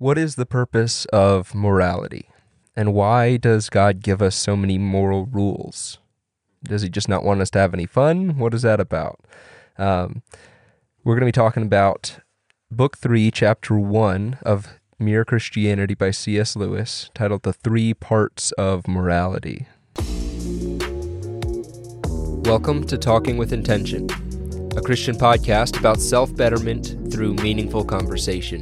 What is the purpose of morality? And why does God give us so many moral rules? Does he just not want us to have any fun? What is that about? Um, we're going to be talking about Book 3, Chapter 1 of Mere Christianity by C.S. Lewis, titled The Three Parts of Morality. Welcome to Talking with Intention, a Christian podcast about self betterment through meaningful conversation.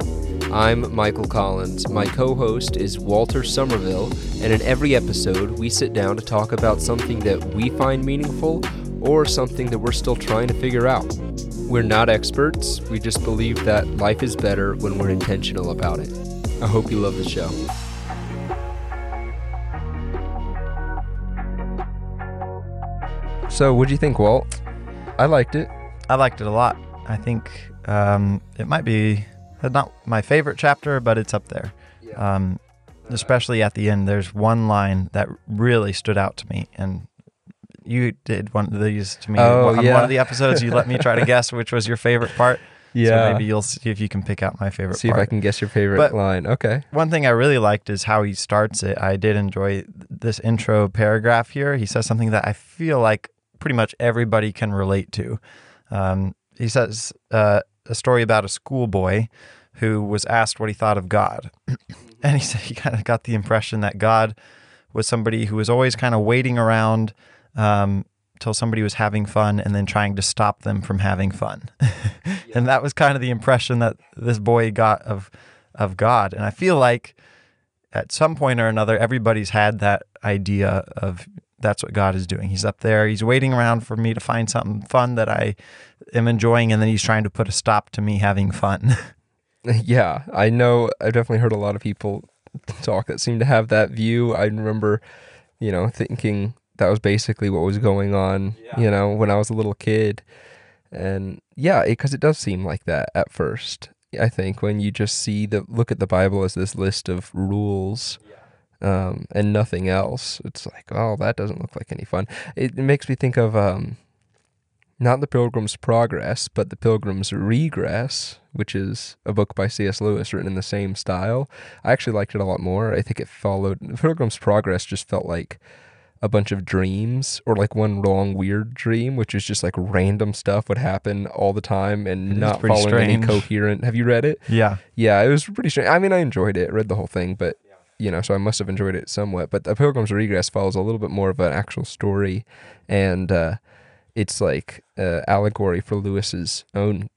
I'm Mikel Collins. My co host is Walter Somerville, and in every episode, we sit down to talk about something that we find meaningful or something that we're still trying to figure out. We're not experts, we just believe that life is better when we're intentional about it. I hope you love the show. So, what'd you think, Walt? I liked it. I liked it a lot. I think um, it might be not my favorite chapter, but it's up there. Um, especially at the end, there's one line that really stood out to me, and you did one of these to me Oh, on yeah. one of the episodes. You let me try to guess which was your favorite part. Yeah. So maybe you'll see if you can pick out my favorite See part. if I can guess your favorite But- line. Okay. One thing I really liked is how he starts it. I did enjoy this intro paragraph here. He says something that I feel like pretty much everybody can relate to. Um, he says uh, a story about a schoolboy who was asked what he thought of God. and he said he kind of got the impression that God was somebody who was always kind of waiting around um, till somebody was having fun and then trying to stop them from having fun. and that was kind of the impression that this boy got of of God. And I feel like at some point or another, everybody's had that idea of that's what God is doing. He's up there, he's waiting around for me to find something fun that I am enjoying, and then he's trying to put a stop to me having fun. Yeah, I know. I've definitely heard a lot of people talk that seem to have that view. I remember, you know, thinking that was basically what was going on, you know, when I was a little kid. And yeah, because it, does seem like that at first. I think when you just see the look at the Bible as this list of rules um, and nothing else, it's like, oh, that doesn't look like any fun. It, it makes me think of um, not the Pilgrim's Progress, but the Pilgrim's Regress, which is a book by C.S. Lewis written in the same style. I actually liked it a lot more. I think it followed the Pilgrim's Progress just felt like a bunch of dreams or like one long weird dream, which is just like random stuff would happen all the time and It not following any coherent. Have you read it? yeah. Yeah, it was pretty strange. I mean, I enjoyed it. read the whole thing, but you know, so I must have enjoyed it somewhat. But the Pilgrim's Regress follows a little bit more of an actual story, and uh, it's like uh, allegory for Lewis's own,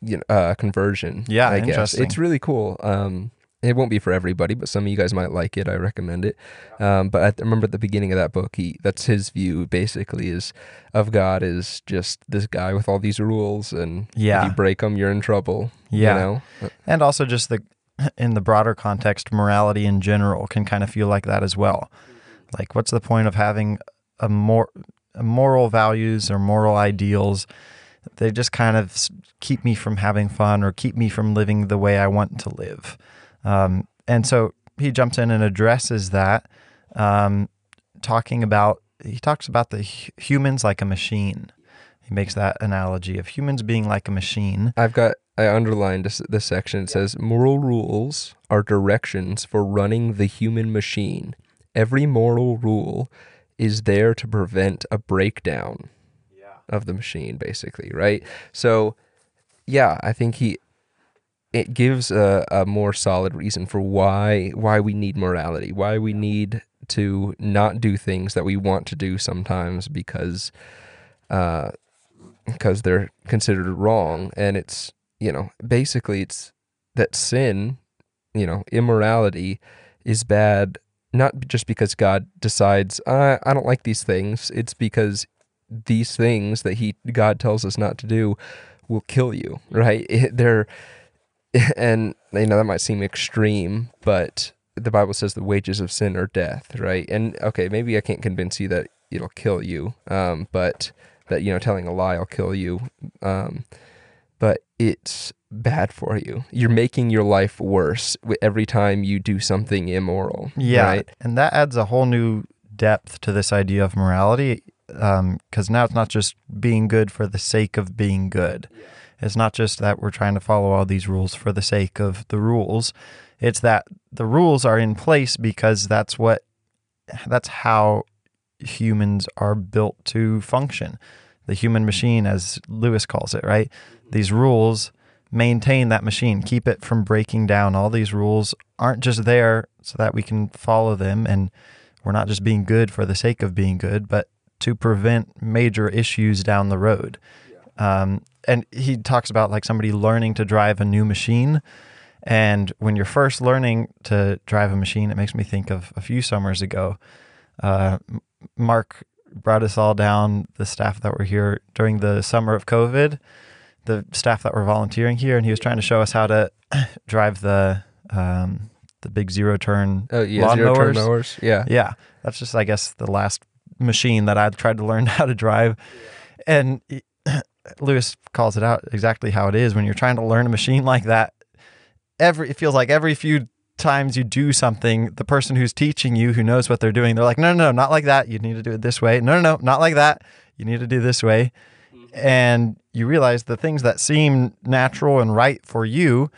you know, uh, conversion. Yeah, I guess it's really cool. Um, it won't be for everybody, but some of you guys might like it. I recommend it. Um, but I remember at the beginning of that book, he that's his view basically is of God is just this guy with all these rules, and if Yeah. you break them, you're in trouble. Yeah. you know. And also just the in the broader context, morality in general can kind of feel like that as well. Like, what's the point of having a more moral values or moral ideals? They just kind of keep me from having fun or keep me from living the way I want to live. Um, and so he jumps in and addresses that, um, talking about he talks about the humans like a machine. He makes that analogy of humans being like a machine. I've got I underlined this, this section. It says moral rules are directions for running the human machine. Every moral rule is there to prevent a breakdown of the machine, basically, right? So, yeah, I think he it gives a, a more solid reason for why why we need morality, why we need to not do things that we want to do sometimes because uh, because they're considered wrong and it's you know basically it's that sin you know immorality is bad not just because god decides i don't like these things. It's because these things that he god tells us not to do will kill you right? It- they're and you know that might seem extreme but the bible says the wages of sin are death right? And okay maybe i can't convince you that it'll kill you um, but that you know telling a lie will kill you um, but it's bad for you you're making your life worse every time you do something immoral Yeah, right and that adds a whole new depth to this idea of morality, um, because now it's not just being good for the sake of being good. It's not just that we're trying to follow all these rules for the sake of the rules. It's that the rules are in place because that's what that's how humans are built to function. The human machine as Lewis calls it, right? These rules maintain that machine, keep it from breaking down. All these rules aren't just there so that we can follow them and we're not just being good for the sake of being good, but to prevent major issues down the road. Um, and he talks about like somebody learning to drive a new machine. And when you're first learning to drive a machine, it makes me think of a few summers ago. Uh, Mark brought us all down, the staff that were here during the summer of COVID, the staff that were volunteering here, and he was trying to show us how to drive the um, the big zero turn Oh yeah, lawn zero turn mowers. mowers. Yeah. Yeah, that's just I guess the last machine that I tried to learn how to drive, and Lewis calls it out exactly how it is when you're trying to learn a machine like that. Every it feels like every few times you do something, the person who's teaching you, who knows what they're doing, they're like, no, no, no, not like that. You need to do it this way. No, no, no, not like that. You need to do this way. And you realize the things that seem natural and right for you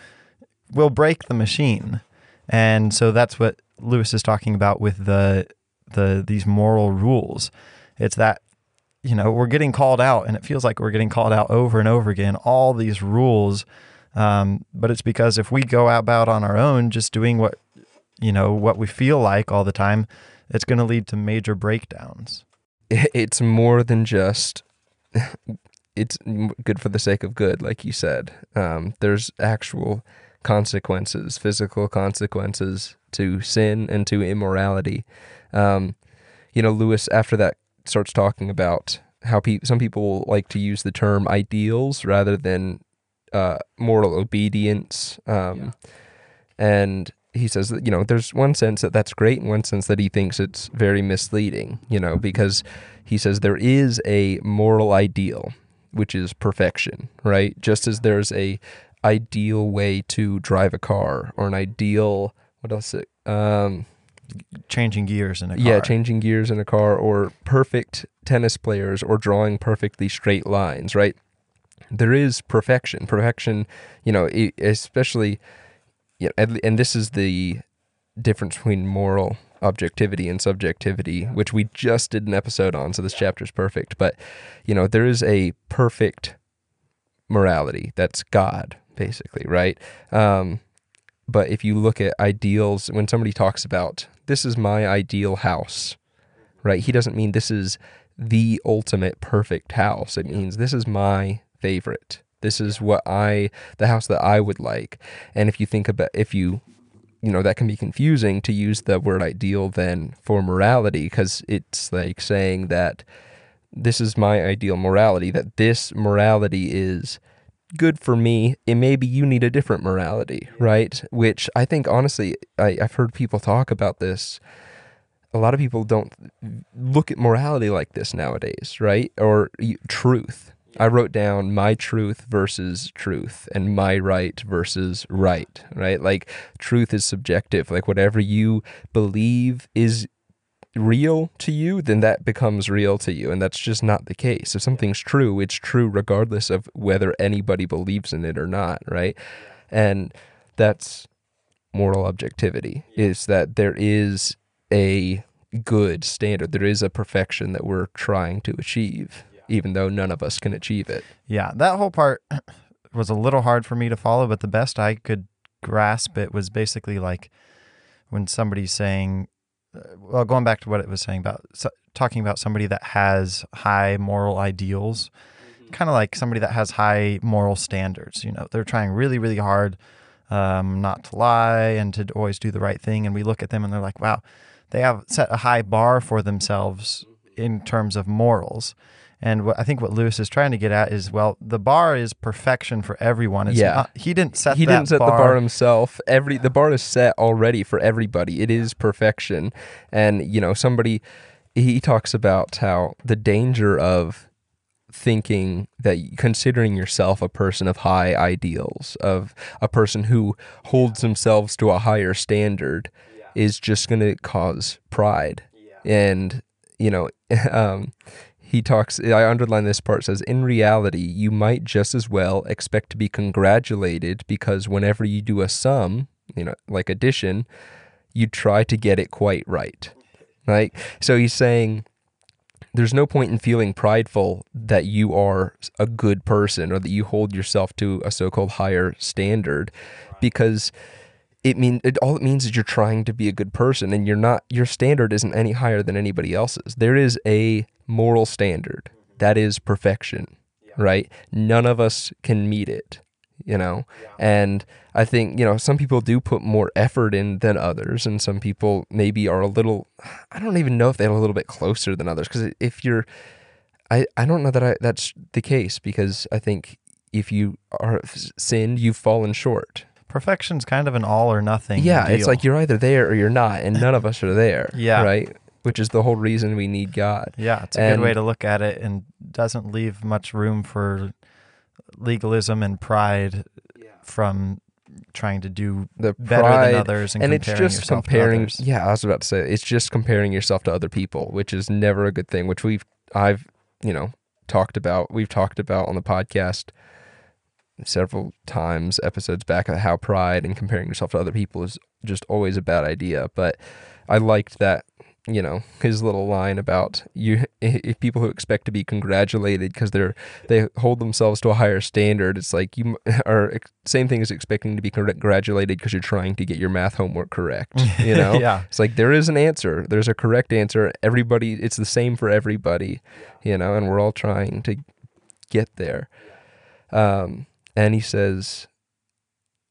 will break the machine. And so that's what Lewis is talking about with the the these moral rules. It's that you know we're getting called out, and it feels like we're getting called out over and over again. All these rules, um, but it's because if we go about on our own, just doing what you know what we feel like all the time, it's going to lead to major breakdowns. it's more than just it's good for the sake of good like you said. Um, there's actual consequences physical consequences to sin and to immorality. Um, you know lewis after that starts talking about how pe- some people like to use the term ideals rather than uh, moral obedience. Um, and he says that you know there's one sense that that's great and one sense that he thinks it's very misleading you know because he says there is a moral ideal which is perfection right? Just as there's a ideal way to drive a car or an ideal what else? It, um Changing gears in a car. yeah changing gears in a car or perfect tennis players or drawing perfectly straight lines right? There is perfection. Perfection you know especially you know, and this is the difference between moral objectivity and subjectivity which we just did an episode on so this chapter is perfect. But you know there is a perfect morality that's god basically right? Um but if you look at ideals when somebody talks about this is my ideal house right he doesn't mean this is the ultimate perfect house. It means this is my favorite. This is what i the house that i would like. And if you think about if you you know that can be confusing to use the word ideal then for morality because it's like saying that this is my ideal morality that this morality is good for me and maybe you need a different morality right? Which i think honestly I, i've heard people talk about this. A lot of people don't look at morality like this nowadays right? Or truth i wrote down my truth versus truth and my right versus right right like truth is subjective like whatever you believe is real to you, then that becomes real to you. And that's just not the case. If something's true, it's true regardless of whether anybody believes in it or not, right? And that's moral objectivity is that there is a good standard, there is a perfection that we're trying to achieve, even though none of us can achieve it. Yeah, that whole part was a little hard for me to follow, but the best I could grasp it was basically like when somebody's saying, uh, well, going back to what it was saying about so, talking about somebody that has high moral ideals, kind of like somebody that has high moral standards. You know, they're trying really, really hard um, not to lie and to always do the right thing. And we look at them and they're like, wow, they have set a high bar for themselves in terms of morals. And what I think what Lewis is trying to get at is, well, the bar is perfection for everyone. It's Yeah. not, he didn't set he that didn't set the bar himself. Every the bar is set already for everybody. It is perfection, and you know somebody. He talks about how the danger of thinking that considering yourself a person of high ideals, of a person who holds themselves to a higher standard, is just going to cause pride, and you know, um, he talks i underline this part says in reality you might just as well expect to be congratulated because whenever you do a sum you know like addition you try to get it quite right. Right? So he's saying there's no point in feeling prideful that you are a good person or that you hold yourself to a so-called higher standard because it mean it, all it means is you're trying to be a good person and you're not your standard isn't any higher than anybody else's. There is a moral standard that is perfection right? None of us can meet it you know? And i think you know some people do put more effort in than others and some people maybe are a little i don't even know if they're a little bit closer than others because if you're i i don't know that I, that's the case because i think if you are sinned you've fallen short Perfection's kind of an all or nothing. yeah it's like you're either there or you're not and none of us are there Yeah. right which is the whole reason we need god Yeah, it's a And- good way to look at it and doesn't leave much room for legalism and pride from trying to do the better pride than others and, and it's just comparing yeah i was about to say it's just comparing yourself to other people which is never a good thing which we've i've you know talked about we've talked about on the podcast several times episodes back of how pride and comparing yourself to other people is just always a bad idea. But i liked that you know his little line about you if people who expect to be congratulated because they're they hold themselves to a higher standard it's like you are same thing as expecting to be congratulated because you're trying to get your math homework correct you know? Yeah. it's like there is an answer. There's a correct answer. Everybody it's the same for everybody you know and we're all trying to get there. Um and he says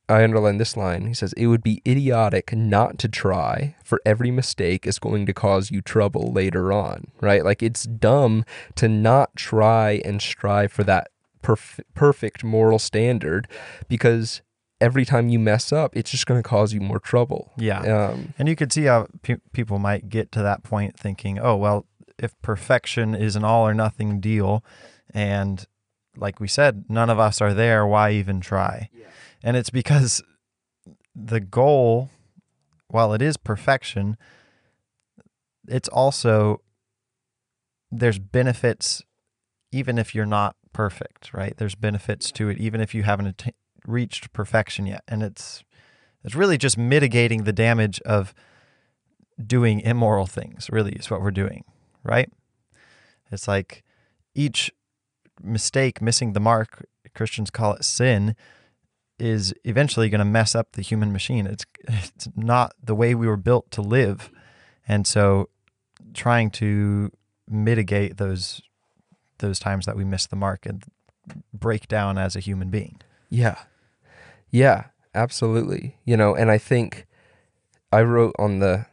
I underline this line. He says, It would be idiotic not to try, for every mistake is going to cause you trouble later on, right? Like, it's dumb to not try and strive for that perf- perfect moral standard because every time you mess up, it's just going to cause you more trouble. Yeah. Um, And you could see how pe- people might get to that point thinking, oh, well, if perfection is an all or nothing deal, and like we said, none of us are there, why even try? And it's because the goal, while it is perfection, it's also, there's benefits even if you're not perfect, right? There's benefits to it, even if you haven't atta- reached perfection yet. And it's, it's really just mitigating the damage of doing immoral things, really, is what we're doing, right? It's like each mistake, missing the mark, Christians call it sin, is eventually going to mess up the human machine. It's, it's not the way we were built to live. And so trying to mitigate those those times that we miss the mark and break down as a human being. Yeah. Yeah, absolutely. You know, and I think I wrote on the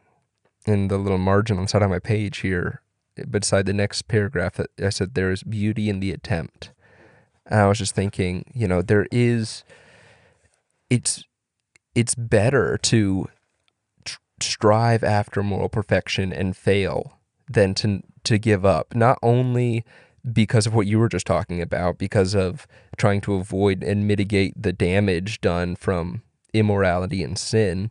in the little margin on the side of my page here beside the next paragraph that I said there is beauty in the attempt. And I was just thinking, you know, there is it's it's better to tr- strive after moral perfection and fail than to to give up. Not only because of what you were just talking about, because of trying to avoid and mitigate the damage done from immorality and sin,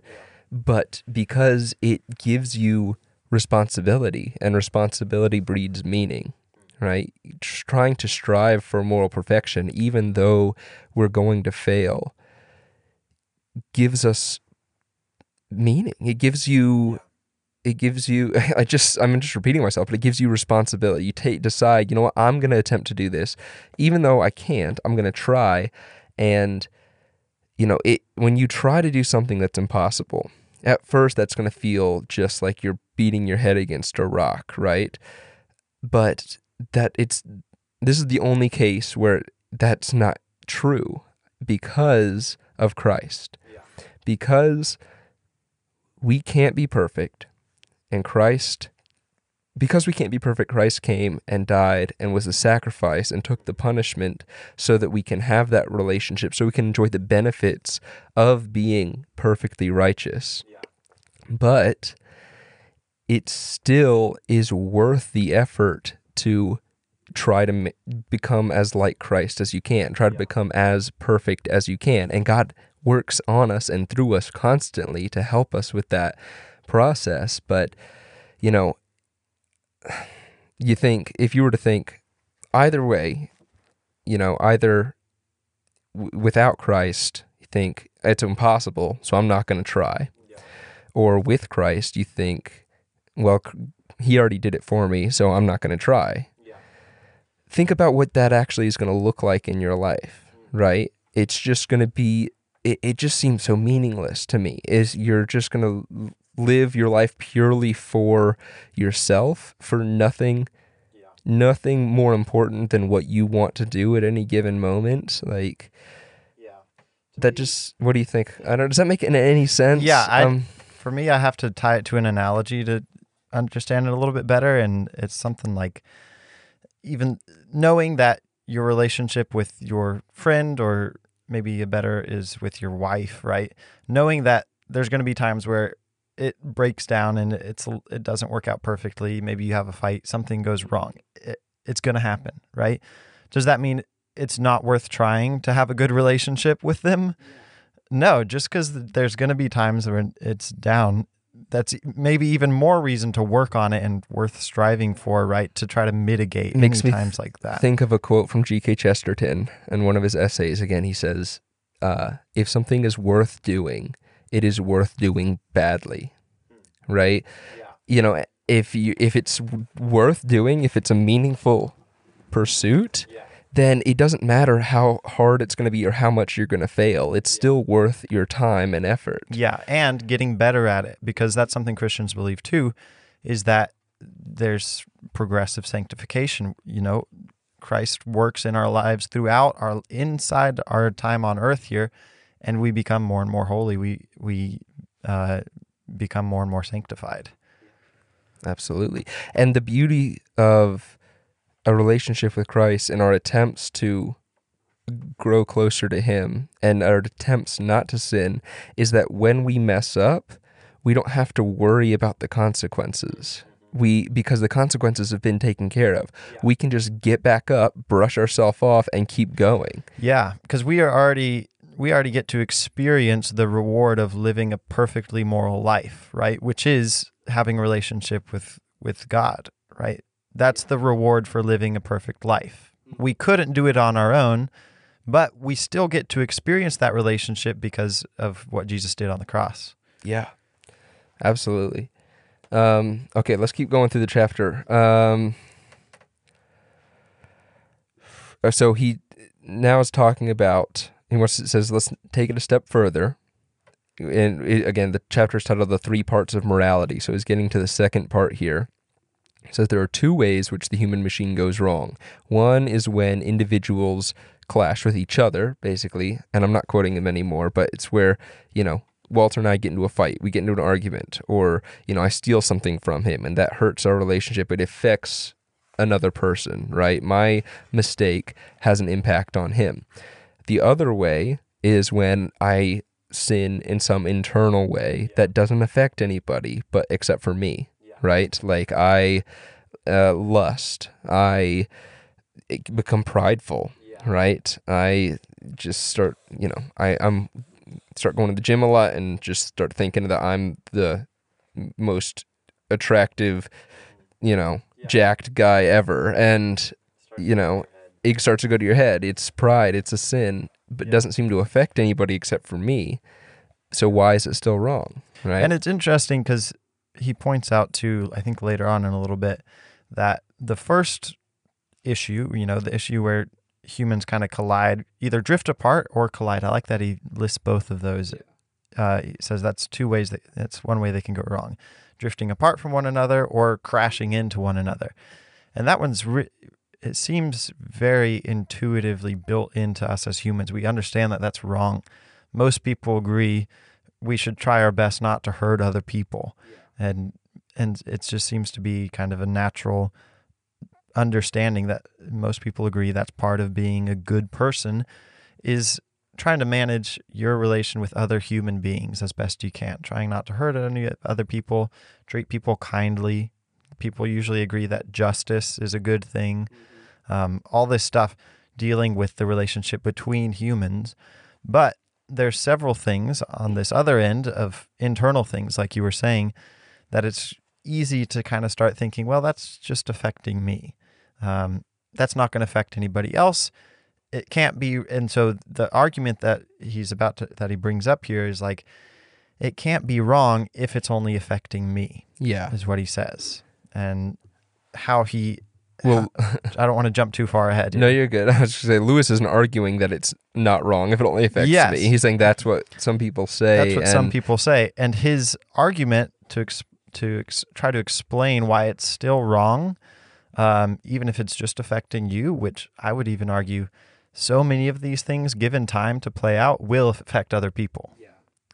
but because it gives you responsibility, and responsibility breeds meaning, right? Trying to strive for moral perfection, even though we're going to fail, gives us meaning. It gives you it gives you i just i'm just repeating myself but it gives you responsibility you take decide you know what i'm going to attempt to do this even though i can't i'm going to try and you know it when you try to do something that's impossible at first that's going to feel just like you're beating your head against a rock right? But that it's this is the only case where that's not true because of christ. Because we can't be perfect and Christ, because we can't be perfect, Christ came and died and was a sacrifice and took the punishment so that we can have that relationship, so we can enjoy the benefits of being perfectly righteous. But it still is worth the effort to try to ma- become as like Christ as you can, try to become as perfect as you can. And God works on us and through us constantly to help us with that process but you know you think if you were to think either way, you know, either w- without Christ, you think it's impossible, so I'm not going to try. Or with Christ, you think, well, he already did it for me, so I'm not going to try. Think about what that actually is going to look like in your life, right? It's just going to be it, it just seems so meaningless to me. Is you're just going to live your life purely for yourself, for nothing nothing more important than what you want to do at any given moment. Like yeah. that just what do you think? I don't does that make any sense? Yeah, I, Um, for me, I have to tie it to an analogy to understand it a little bit better, and it's something like even knowing that your relationship with your friend, or maybe a better is with your wife, right? Knowing that there's going to be times where it breaks down and it's it doesn't work out perfectly. Maybe you have a fight, something goes wrong. It, it's going to happen, right? Does that mean it's not worth trying to have a good relationship with them? No, just because there's going to be times when it's down, that's maybe even more reason to work on it and worth striving for, right? To try to mitigate Makes any me times like that. think of a quote from G.K. Chesterton in one of his essays. Again, he says, uh, "If something is worth doing, it is worth doing badly." Right? You know, if you if it's worth doing, if it's a meaningful pursuit, then it doesn't matter how hard it's going to be or how much you're going to fail. It's still worth your time and effort. Yeah, and getting better at it because that's something Christians believe too is that there's progressive sanctification, you know, Christ works in our lives throughout our inside our time on earth here and we become more and more holy. We we uh, become more and more sanctified. Absolutely. And the beauty of a relationship with Christ and our attempts to grow closer to Him and our attempts not to sin is that when we mess up, we don't have to worry about the consequences. We because the consequences have been taken care of. We can just get back up, brush ourselves off and keep going. Yeah, because we are already we already get to experience the reward of living a perfectly moral life, right? Which is having a relationship with with God, right? That's the reward for living a perfect life. We couldn't do it on our own, but we still get to experience that relationship because of what Jesus did on the cross. Yeah. Absolutely. Um, okay, let's keep going through the chapter. Um, uh, so he now is talking about he wants it says let's take it a step further. And again, the chapter is titled "The Three Parts of Morality." So he's getting to the second part here. It says there are two ways which the human machine goes wrong. One is when individuals clash with each other, basically, and I'm not quoting him anymore, but it's where you know Walter and I get into a fight, we get into an argument, or you know I steal something from him, and that hurts our relationship. It affects another person, right? My mistake has an impact on him. The other way is when I sin in some internal way that doesn't affect anybody but except for me, right? Like I uh, lust, I become prideful, right? I just start, you know, I I'm start going to the gym a lot and just start thinking that I'm the most attractive, you know, jacked guy ever. And, you know, it starts to go to your head. It's pride, it's a sin, but doesn't seem to affect anybody except for me. So why is it still wrong? Right. And it's interesting because he points out too, I think later on in a little bit, that the first issue, you know, the issue where humans kind of collide, either drift apart or collide. I like that he lists both of those. Uh, he says that's two ways that that's one way they can go wrong, drifting apart from one another or crashing into one another. And that one's re- it seems very intuitively built into us as humans. We understand that that's wrong. Most people agree we should try our best not to hurt other people. And and it just seems to be kind of a natural understanding that most people agree that's part of being a good person is trying to manage your relation with other human beings as best you can, trying not to hurt any other people, treat people kindly. People usually agree that justice is a good thing. Um, all this stuff dealing with the relationship between humans. But there's several things on this other end of internal things, like you were saying, that it's easy to kind of start thinking, well, that's just affecting me. Um, that's not going to affect anybody else. It can't be. And so the argument that he's about to, that he brings up here is like, it can't be wrong if it's only affecting me, Yeah. is what he says. And how he, Well, I don't want to jump too far ahead. no, you're good. I was just say Lewis isn't arguing that it's not wrong if it only affects Yes. me. He's saying that's what some people say. That's what some people say. And his argument to ex- to ex- try to explain why it's still wrong, um, even if it's just affecting you, which I would even argue, so many of these things, given time to play out, will affect other people.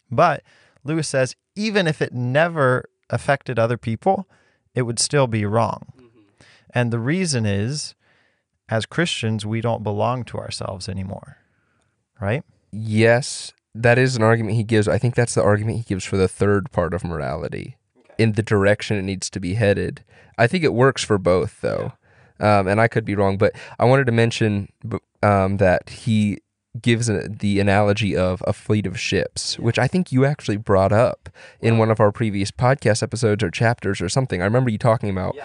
But Lewis says even if it never affected other people, it would still be wrong. And the reason is, as Christians, we don't belong to ourselves anymore, right? Yes, that is an argument he gives. I think that's the argument he gives for the third part of morality in the direction it needs to be headed. I think it works for both, though. Um, and I could be wrong, but I wanted to mention um, that he gives the analogy of a fleet of ships, which I think you actually brought up in one of our previous podcast episodes or chapters or something. I remember you talking about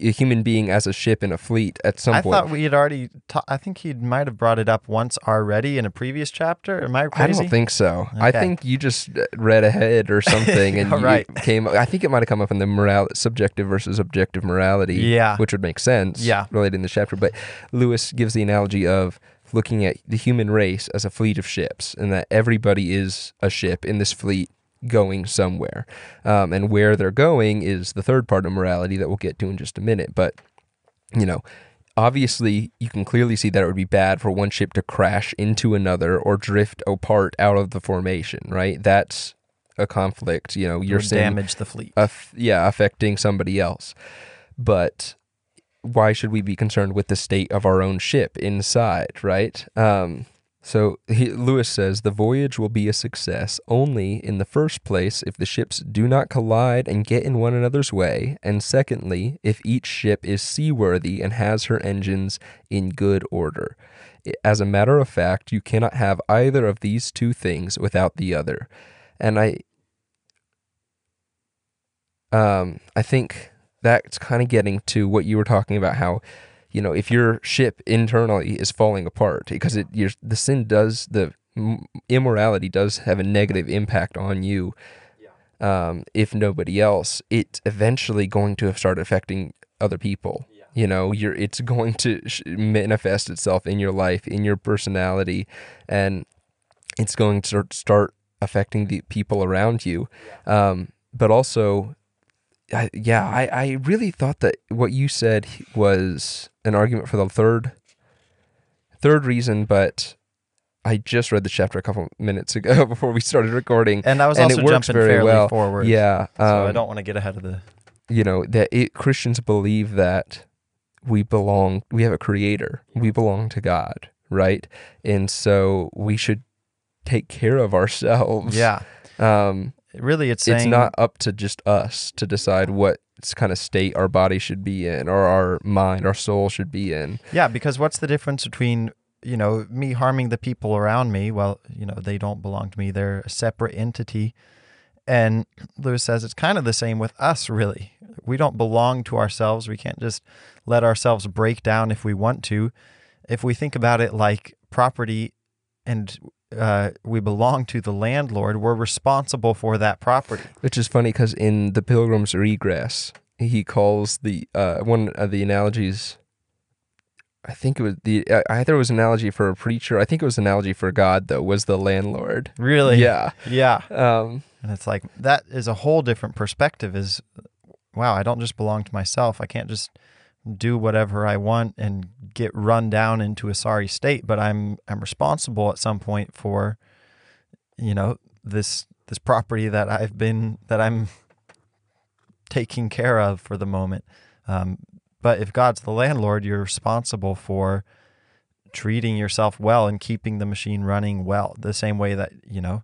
a human being as a ship in a fleet at some I point. I thought we had already. Ta- I think he might have brought it up once already in a previous chapter. Am I I don't think so. I think you just uh, read ahead or something, and All you came. I think it might have come up in the moral, subjective versus objective morality. Yeah. which would make sense. Yeah. related in the chapter. But Lewis gives the analogy of looking at the human race as a fleet of ships, and that everybody is a ship in this fleet going somewhere, um, and where they're going is the third part of morality that we'll get to in just a minute. But you know, obviously you can clearly see that it would be bad for one ship to crash into another or drift apart out of the formation, right? That's a conflict, you know, you're saying damage the fleet. aff- yeah, affecting somebody else. But why should we be concerned with the state of our own ship inside, right? Um, so he, Lewis says the voyage will be a success only in the first place if the ships do not collide and get in one another's way, and secondly, if each ship is seaworthy and has her engines in good order. As a matter of fact, you cannot have either of these two things without the other. And I um, I think that's kind of getting to what you were talking about how you know if your ship internally is falling apart because it your the sin does the immorality does have a negative impact on you um, if nobody else it's eventually going to start affecting other people Yeah. you know you're it's going to sh- manifest itself in your life in your personality and it's going to start, start affecting the people around you Yeah. um, but also I, yeah, I, I really thought that what you said was an argument for the third third reason, but I just read the chapter a couple minutes ago before we started recording. and I was and also it works jumping very fairly well. forward. Yeah, So I um, don't want to get ahead of the. you know that it, Christians believe that we belong, we have a creator, we belong to God, right? And so we should take care of ourselves. Yeah. Um, Really, it's saying it's not up to just us to decide what kind of state our body should be in or our mind, our soul should be in. Yeah, because what's the difference between you know me harming the people around me? Well, you know they don't belong to me; they're a separate entity. And Lewis says it's kind of the same with us. Really, we don't belong to ourselves. We can't just let ourselves break down if we want to. If we think about it like property, and uh, we belong to the landlord, we're responsible for that property. Which is funny because in the Pilgrim's Regress, he calls the uh, one of the analogies. I think it was the uh, either it was an analogy for a preacher. I think it was an analogy for God though. Was the landlord? Really? Yeah. Yeah. Um, And it's like that is a whole different perspective is wow, I don't just belong to myself. I can't just do whatever I want and get run down into a sorry state, but I'm I'm responsible at some point for you know, this this property that I've been that I'm taking care of for the moment. Um, but if God's the landlord, you're responsible for treating yourself well and keeping the machine running well, the same way that, you know,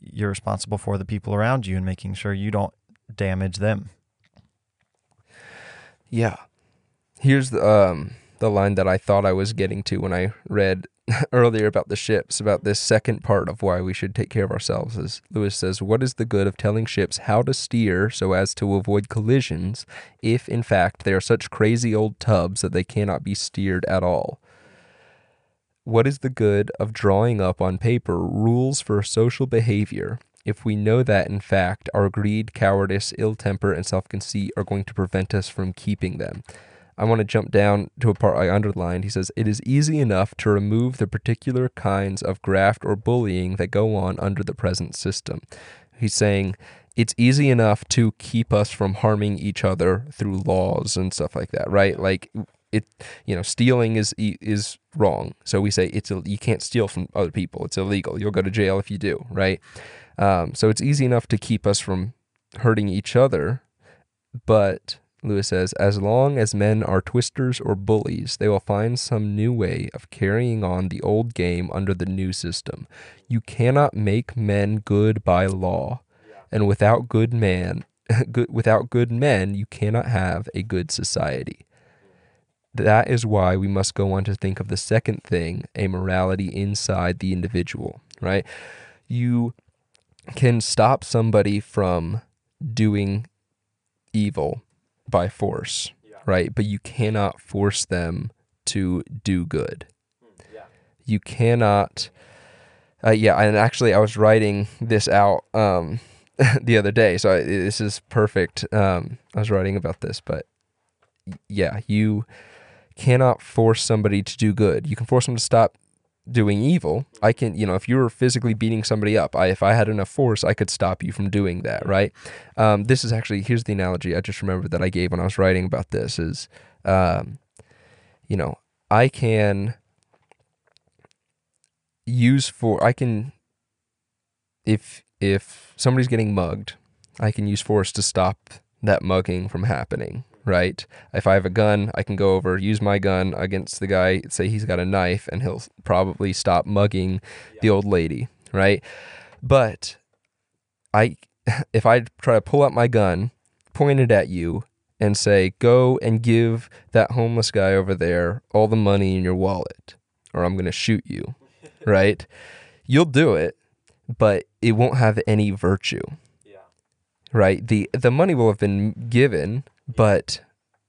you're responsible for the people around you and making sure you don't damage them. yeah. Here's the um the line that I thought I was getting to when I read earlier about the ships, about this second part of why we should take care of ourselves. Is Lewis says, What is the good of telling ships how to steer so as to avoid collisions if, in fact, they are such crazy old tubs that they cannot be steered at all? What is the good of drawing up on paper rules for social behavior if we know that, in fact, our greed, cowardice, ill temper, and self conceit are going to prevent us from keeping them? I want to jump down to a part I underlined. He says, It is easy enough to remove the particular kinds of graft or bullying that go on under the present system. He's saying, it's easy enough to keep us from harming each other through laws and stuff like that, right? Like it, you know, stealing is is wrong. So we say it's you can't steal from other people. It's illegal. You'll go to jail if you do, right? Um, so it's easy enough to keep us from hurting each other, but Lewis says, as long as men are twisters or bullies, they will find some new way of carrying on the old game under the new system. You cannot make men good by law, and without good man, good, without good men, you cannot have a good society. That is why we must go on to think of the second thing, a morality inside the individual, right? You can stop somebody from doing evil by force, yeah. right? But you cannot force them to do good. Hmm, yeah. You cannot. Uh, yeah, and actually, I was writing this out um, the other day, so I, this is perfect. Um, I was writing about this, but yeah, you cannot force somebody to do good. You can force them to stop doing evil, I can, you know, if you were physically beating somebody up, I, if I had enough force, I could stop you from doing that, right? Um, this is actually, here's the analogy I just remembered that I gave when I was writing about this is, um, you know, I can use for, I can, if, if somebody's getting mugged, I can use force to stop that mugging from happening right? If I have a gun, I can go over, use my gun against the guy, say he's got a knife, and he'll probably stop mugging yeah. the old lady, right? But I, if I try to pull out my gun, point it at you, and say, go and give that homeless guy over there all the money in your wallet, or I'm going to shoot you, right? You'll do it, but it won't have any virtue. Right? The the money will have been given, but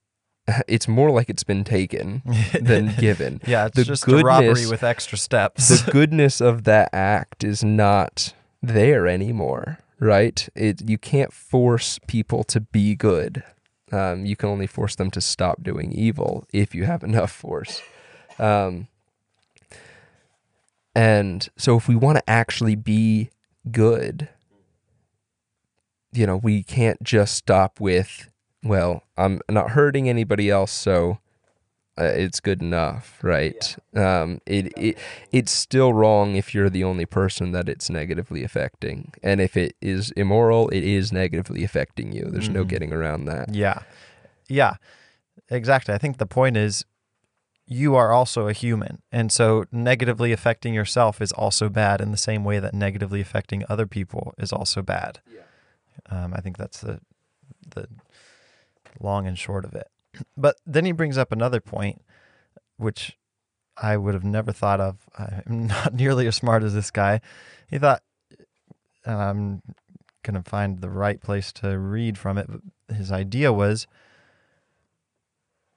it's more like it's been taken than given. yeah, it's the just goodness, a robbery with extra steps. the goodness of that act is not there anymore, right? It you can't force people to be good. Um, you can only force them to stop doing evil if you have enough force. Um, and so, if we want to actually be good, you know, we can't just stop with well, I'm not hurting anybody else, so uh, it's good enough, right? Yeah. Um, it, it it's still wrong if you're the only person that it's negatively affecting, and if it is immoral, it is negatively affecting you. There's mm-hmm. no getting around that. Yeah, yeah, exactly. I think the point is you are also a human. And so negatively affecting yourself is also bad in the same way that negatively affecting other people is also bad. Yeah. Um, I think that's the the long and short of it. But then he brings up another point, which I would have never thought of. I'm not nearly as smart as this guy. He thought, and I'm going to find the right place to read from it. But his idea was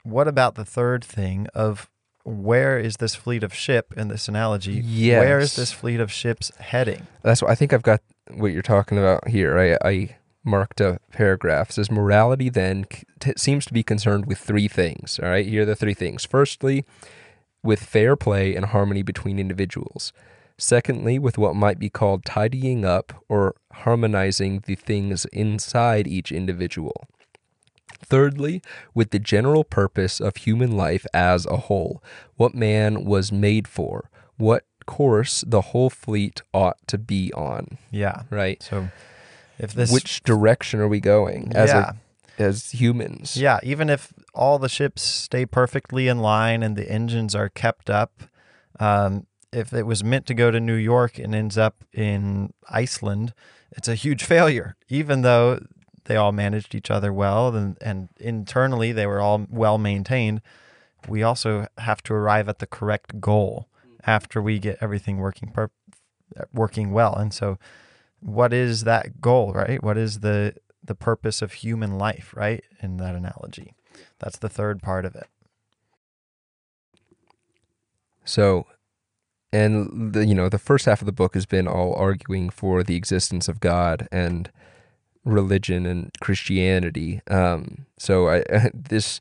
what about the third thing of where is this fleet of ship in this analogy? Yes. Where is this fleet of ships heading? That's what I think I've got what you're talking about here. I, I marked a paragraph says morality then t- seems to be concerned with three things all right? Here are the three things. Firstly with fair play and harmony between individuals. Secondly with what might be called tidying up or harmonizing the things inside each individual. Thirdly with the general purpose of human life as a whole. What man was made for. What course the whole fleet ought to be on. Yeah. Right? So if this which direction are we going as yeah. a, as humans? Yeah, even if all the ships stay perfectly in line and the engines are kept up, um, if it was meant to go to New York and ends up in Iceland, it's a huge failure. Even though they all managed each other well and, and internally they were all well maintained, we also have to arrive at the correct goal after we get everything working per- working well. And so, what is that goal, right? What is the the purpose of human life, right? In that analogy, that's the third part of it. So, and the you know the first half of the book has been all arguing for the existence of God and religion and Christianity. Um, so I this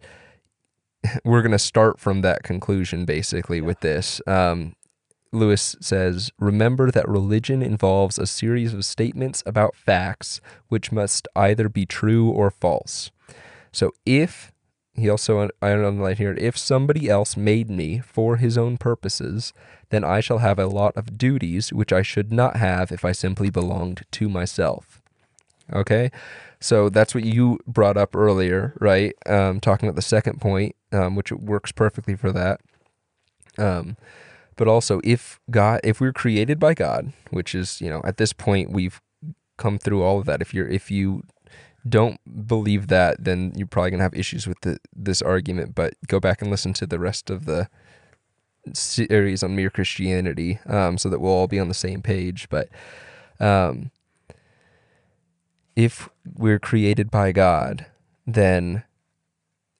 we're going to start from that conclusion basically yeah. with this. Um, Lewis says, Remember that religion involves a series of statements about facts which must either be true or false. So if, he also, I don't underline here, if somebody else made me for his own purposes, then I shall have a lot of duties which I should not have if I simply belonged to myself. Okay? So that's what you brought up earlier, right? Um, talking about the second point, um, which works perfectly for that. Um, but also, if God, if we're created by God, which is, you know, at this point we've come through all of that. If you're, if you don't believe that, then you're probably gonna have issues with the, this argument. But go back and listen to the rest of the series on mere Christianity, um, so that we'll all be on the same page. But um, if we're created by God, then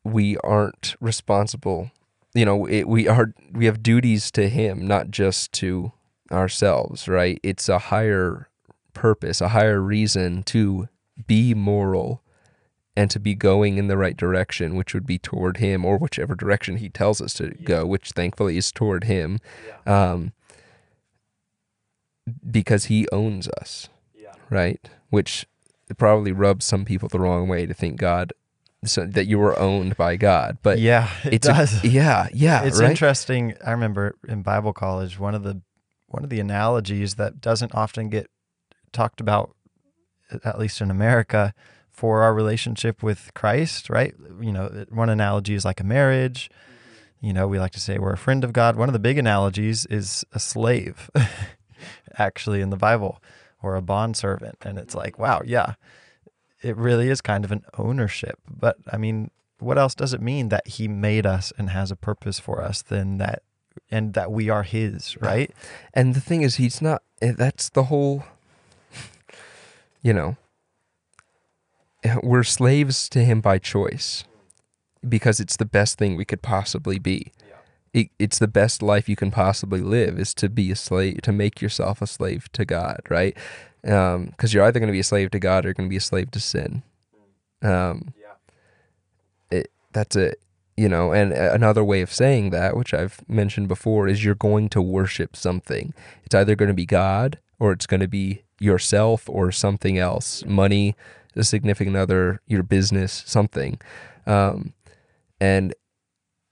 we aren't responsible. You know, it, we are we have duties to Him, not just to ourselves. Right? It's a higher purpose, a higher reason to be moral and to be going in the right direction, which would be toward Him or whichever direction He tells us to yeah. go, which thankfully is toward Him, yeah. um, because He owns us, yeah. right? Which probably rubs some people the wrong way to think God so that you were owned by God. But yeah, it it's does. A, yeah, yeah. It's right? interesting. I remember in Bible college, one of the one of the analogies that doesn't often get talked about, at least in America, for our relationship with Christ. Right? You know, one analogy is like a marriage. You know, we like to say we're a friend of God. One of the big analogies is a slave, actually, in the Bible or a bond servant. And it's like, wow, yeah, it really is kind of an ownership. But I mean, what else does it mean that he made us and has a purpose for us than that and that we are his, right? And the thing is he's not eh, that's the whole you know we're slaves to him by choice because it's the best thing we could possibly be it, it's the best life you can possibly live is to be a slave to make yourself a slave to god right because um, you're either going to be a slave to god or you're going to be a slave to sin um, yeah. it, that's it you know and another way of saying that which i've mentioned before is you're going to worship something it's either going to be god or it's going to be yourself or something else money a significant other your business something um, and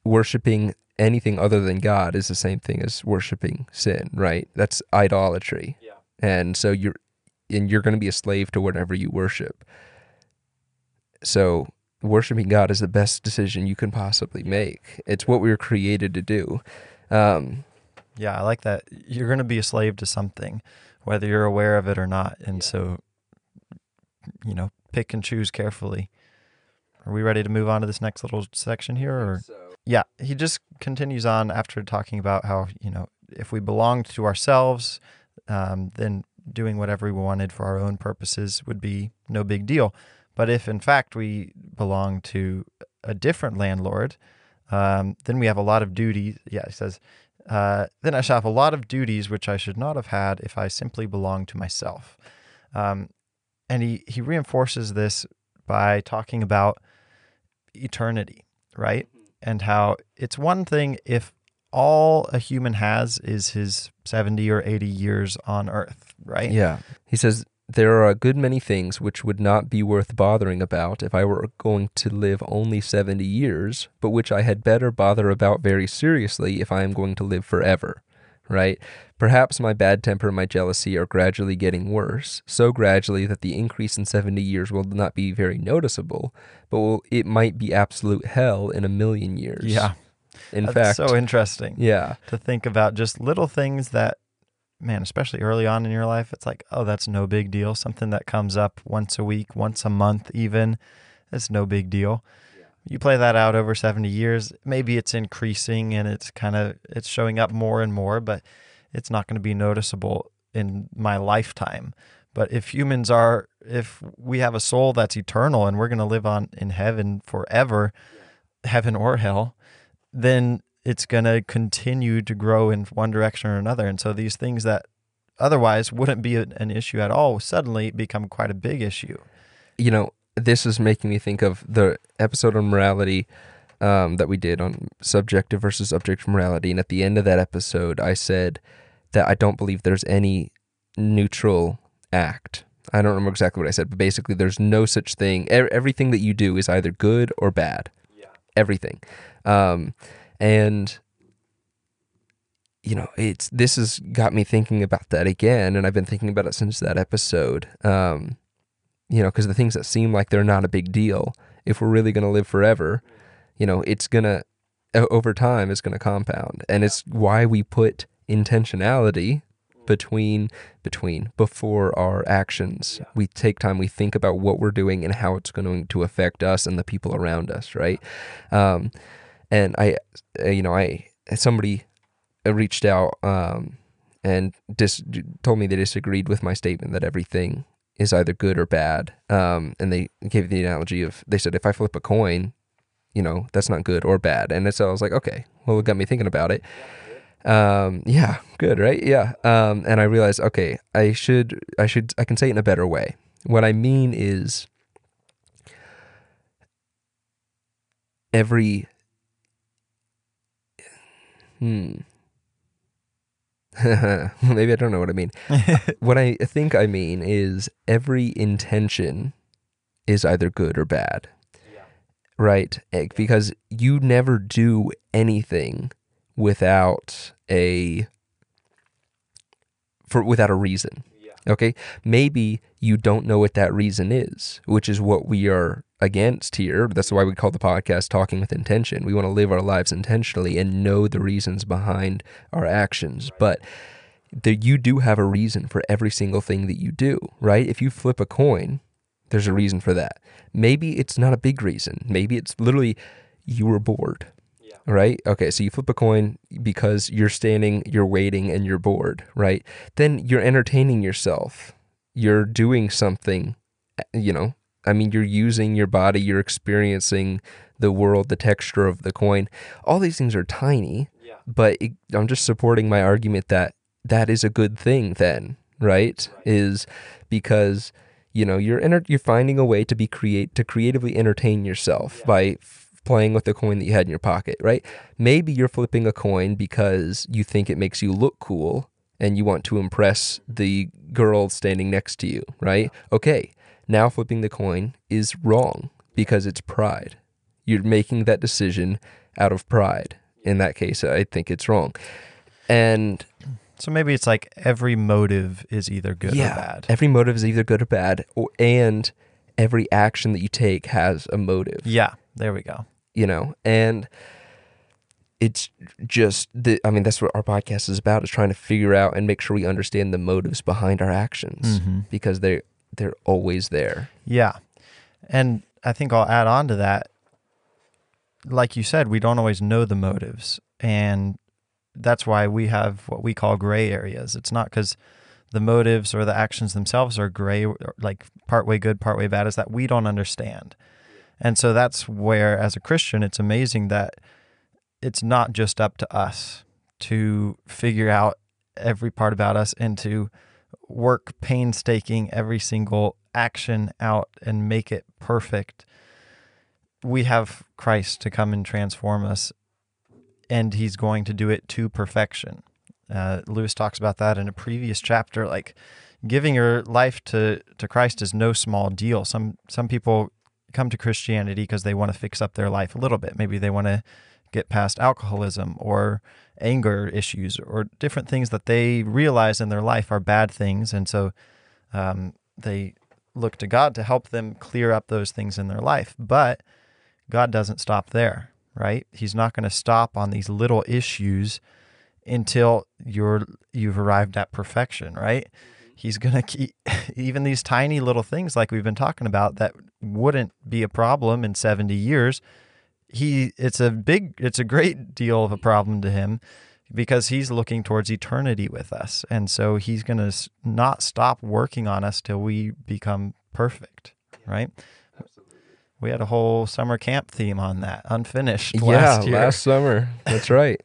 worshiping anything other than God is the same thing as worshiping sin, right? That's idolatry. Yeah. And so you're and you're going to be a slave to whatever you worship. So worshiping God is the best decision you can possibly make. It's what we were created to do. Um, yeah, I like that. You're going to be a slave to something, whether you're aware of it or not. And yeah. so, you know, pick and choose carefully. Are we ready to move on to this next little section here? Or so yeah, he just continues on after talking about how, you know, if we belonged to ourselves, um, then doing whatever we wanted for our own purposes would be no big deal. But if in fact we belong to a different landlord, um, then we have a lot of duties. Yeah, he says, uh, then I shall have a lot of duties which I should not have had if I simply belonged to myself. Um, and he, he reinforces this by talking about eternity, right? and how it's one thing if all a human has is his 70 or 80 years on earth, right? Yeah. He says, There are a good many things which would not be worth bothering about if I were going to live only 70 years, but which I had better bother about very seriously if I am going to live forever right? Perhaps my bad temper and my jealousy are gradually getting worse, so gradually that the increase in 70 years will not be very noticeable, but will, it might be absolute hell in a million years. Yeah. In That's fact, so interesting. Yeah. To think about just little things that, man, especially early on in your life, it's like, oh, that's no big deal. Something that comes up once a week, once a month, even, it's no big deal. You play that out over 70 years, maybe it's increasing and it's kind of it's showing up more and more, but it's not going to be noticeable in my lifetime. But if humans are if we have a soul that's eternal and we're going to live on in heaven forever, heaven or hell, then it's going to continue to grow in one direction or another. And so these things that otherwise wouldn't be an issue at all suddenly become quite a big issue. You know, this is making me think of the episode on morality um, that we did on subjective versus objective morality. And at the end of that episode, I said that I don't believe there's any neutral act. I don't remember exactly what I said, but basically, there's no such thing. Everything that you do is either good or bad. Yeah. Everything. Um, and you know, it's this has got me thinking about that again, and I've been thinking about it since that episode. Um, you know, because the things that seem like they're not a big deal, if we're really going to live forever, you know, it's gonna over time it's gonna compound, and it's why we put intentionality between between before our actions. We take time, we think about what we're doing and how it's going to affect us and the people around us, right? Um, and I, you know, I somebody reached out um, and dis- told me they disagreed with my statement that everything is either good or bad. Um, and they gave the analogy of they said if I flip a coin, you know, that's not good or bad. And so I was like, okay, well, it got me thinking about it. Um, yeah, good, right? Yeah. Um, and I realized, okay, I should, I should, I can say it in a better way. What I mean is every, hmm, maybe I don't know what I mean. what I think I mean is every intention is either good or bad. Yeah. Right? Eh, because you never do anything without a for without a reason. Okay? Maybe you don't know what that reason is, which is what we are against here. That's why we call the podcast Talking with Intention. We want to live our lives intentionally and know the reasons behind our actions. But the, you do have a reason for every single thing that you do, right? If you flip a coin, there's a reason for that. Maybe it's not a big reason. Maybe it's literally you were bored. Yeah. Right? Okay, so you flip a coin because you're standing, you're waiting, and you're bored, right? Then you're entertaining yourself. You're doing something, eh, you know, I mean, you're using your body, you're experiencing the world, the texture of the coin. All these things are tiny, yeah. but it, I'm just supporting my argument that that is a good thing. Then, right? right. Is because you know you're enter- you're finding a way to be create to creatively entertain yourself yeah. by f- playing with the coin that you had in your pocket, right? Maybe you're flipping a coin because you think it makes you look cool and you want to impress mm-hmm. the girl standing next to you, right? Okay, now flipping the coin is wrong because it's pride. You're making that decision out of pride. In that case, I think it's wrong. And so maybe it's like every motive is either good yeah, or bad. Every motive is either good or bad, or, and every action that you take has a motive. Yeah, there we go. You know, and it's just the I mean that's what our podcast is about is trying to figure out and make sure we understand the motives behind our actions mm-hmm. because they they're always there. Yeah. And I think I'll add on to that. Like you said, we don't always know the motives. And that's why we have what we call gray areas. It's not because the motives or the actions themselves are gray, like partway good, partway bad, is that we don't understand. And so that's where, as a Christian, it's amazing that it's not just up to us to figure out every part about us and to work painstaking every single action out and make it perfect. We have Christ to come and transform us, and He's going to do it to perfection. Uh, Lewis talks about that in a previous chapter. Like giving your life to to Christ is no small deal. Some some people come to Christianity because they want to fix up their life a little bit. Maybe they want to get past alcoholism or anger issues or different things that they realize in their life are bad things. And so um, they look to God to help them clear up those things in their life. But God doesn't stop there, right? He's not going to stop on these little issues until you're you've arrived at perfection, right? He's going to keep even these tiny little things like we've been talking about that wouldn't be a problem in 70 years he it's a big it's a great deal of a problem to him because he's looking towards eternity with us and so he's going to not stop working on us till we become perfect right Absolutely. we had a whole summer camp theme on that unfinished yeah, last year last summer. That's right.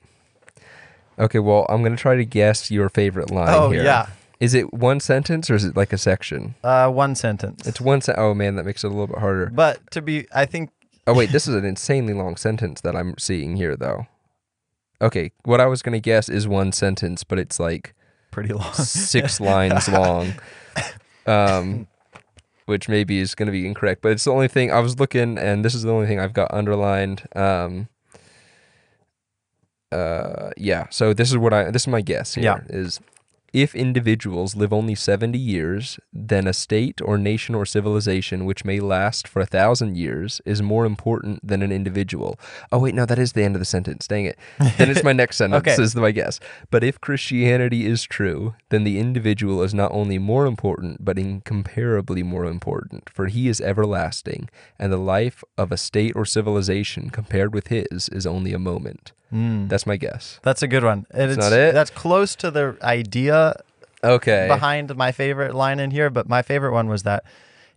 Okay, well, I'm gonna try to guess your favorite line oh here. yeah Is it one sentence or is it like a section? uh, one sentence It's one sentence. Oh man, that makes it a little bit harder. but to be i think Oh wait, this is an insanely long sentence that I'm seeing here though. Okay, what I was gonna guess is one sentence, but it's like pretty long six lines long. Um, which maybe is gonna be incorrect, but it's the only thing I was looking, and this is the only thing I've got underlined. Um, uh, yeah. So this is what I. This is my guess here. Yeah. Is if individuals live only 70 years, then a state or nation or civilization which may last for a thousand years is more important than an individual. Oh, wait, no, that is the end of the sentence. Dang it. Then it's my next sentence, Okay. is my guess. But if Christianity is true, then the individual is not only more important, but incomparably more important, for he is everlasting, and the life of a state or civilization compared with his is only a moment. Mm. That's my guess. That's a good one. It's not it? That's close to the idea Okay. behind my favorite line in here, but my favorite one was that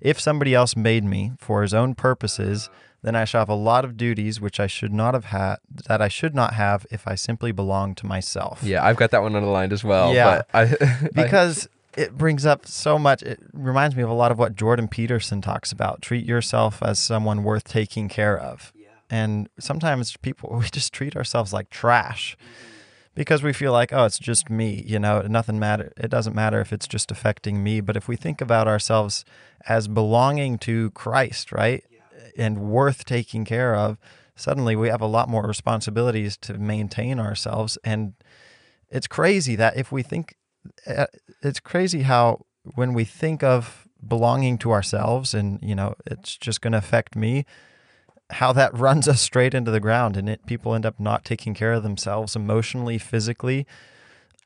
if somebody else made me for his own purposes, then I shall have a lot of duties which I should not have had that I should not have if I simply belong to myself. Yeah, I've got that one underlined as well. Yeah. But I, Because it brings up so much. It reminds me of a lot of what Jordan Peterson talks about. Treat yourself as someone worth taking care of. And sometimes people, we just treat ourselves like trash because we feel like, oh, it's just me. You know, nothing matter. It doesn't matter if it's just affecting me. But if we think about ourselves as belonging to Christ, right, and worth taking care of, suddenly we have a lot more responsibilities to maintain ourselves. And it's crazy that if we think, uh, it's crazy how when we think of belonging to ourselves and, you know, it's just going to affect me, how that runs us straight into the ground and it people end up not taking care of themselves emotionally physically.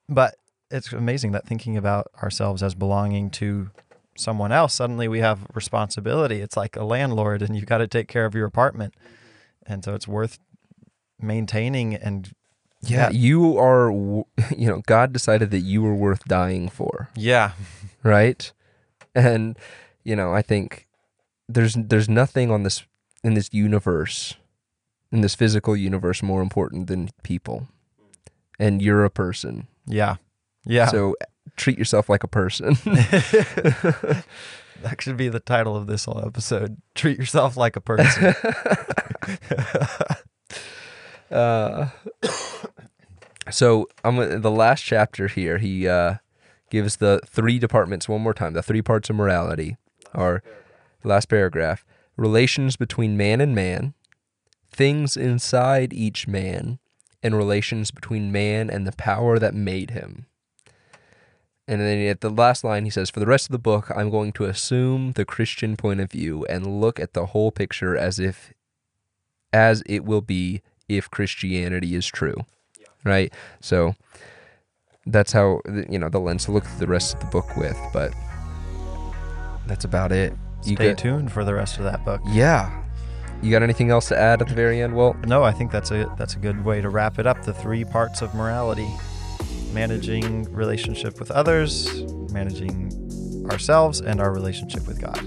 But it's amazing that thinking about ourselves as belonging to someone else suddenly we have responsibility. It's like a landlord and you've got to take care of your apartment. And so it's worth maintaining and yeah, you are, you know, God decided that you were worth dying for, yeah. Right? And, you know, I think there's there's nothing on this in this universe, in this physical universe, more important than people. And you're a person, yeah yeah so treat yourself like a person. that should be the title of this whole episode treat yourself like a person Uh, so I'm the last chapter here. He uh, gives the three departments one more time. The three parts of morality are last paragraph: relations between man and man, things inside each man, and relations between man and the power that made him. And then at the last line, he says, For the rest of the book, I'm going to assume the Christian point of view and look at the whole picture as if, as it will be if Christianity is true. Right? So that's how, you know, the lens to look at the rest of the book with. But that's about it. You stay got- tuned for the rest of that book Yeah. You got anything else to add at the very end? Well, No, I think that's a that's a good way to wrap it up. The three parts of morality: managing relationship with others, managing ourselves, and our relationship with God.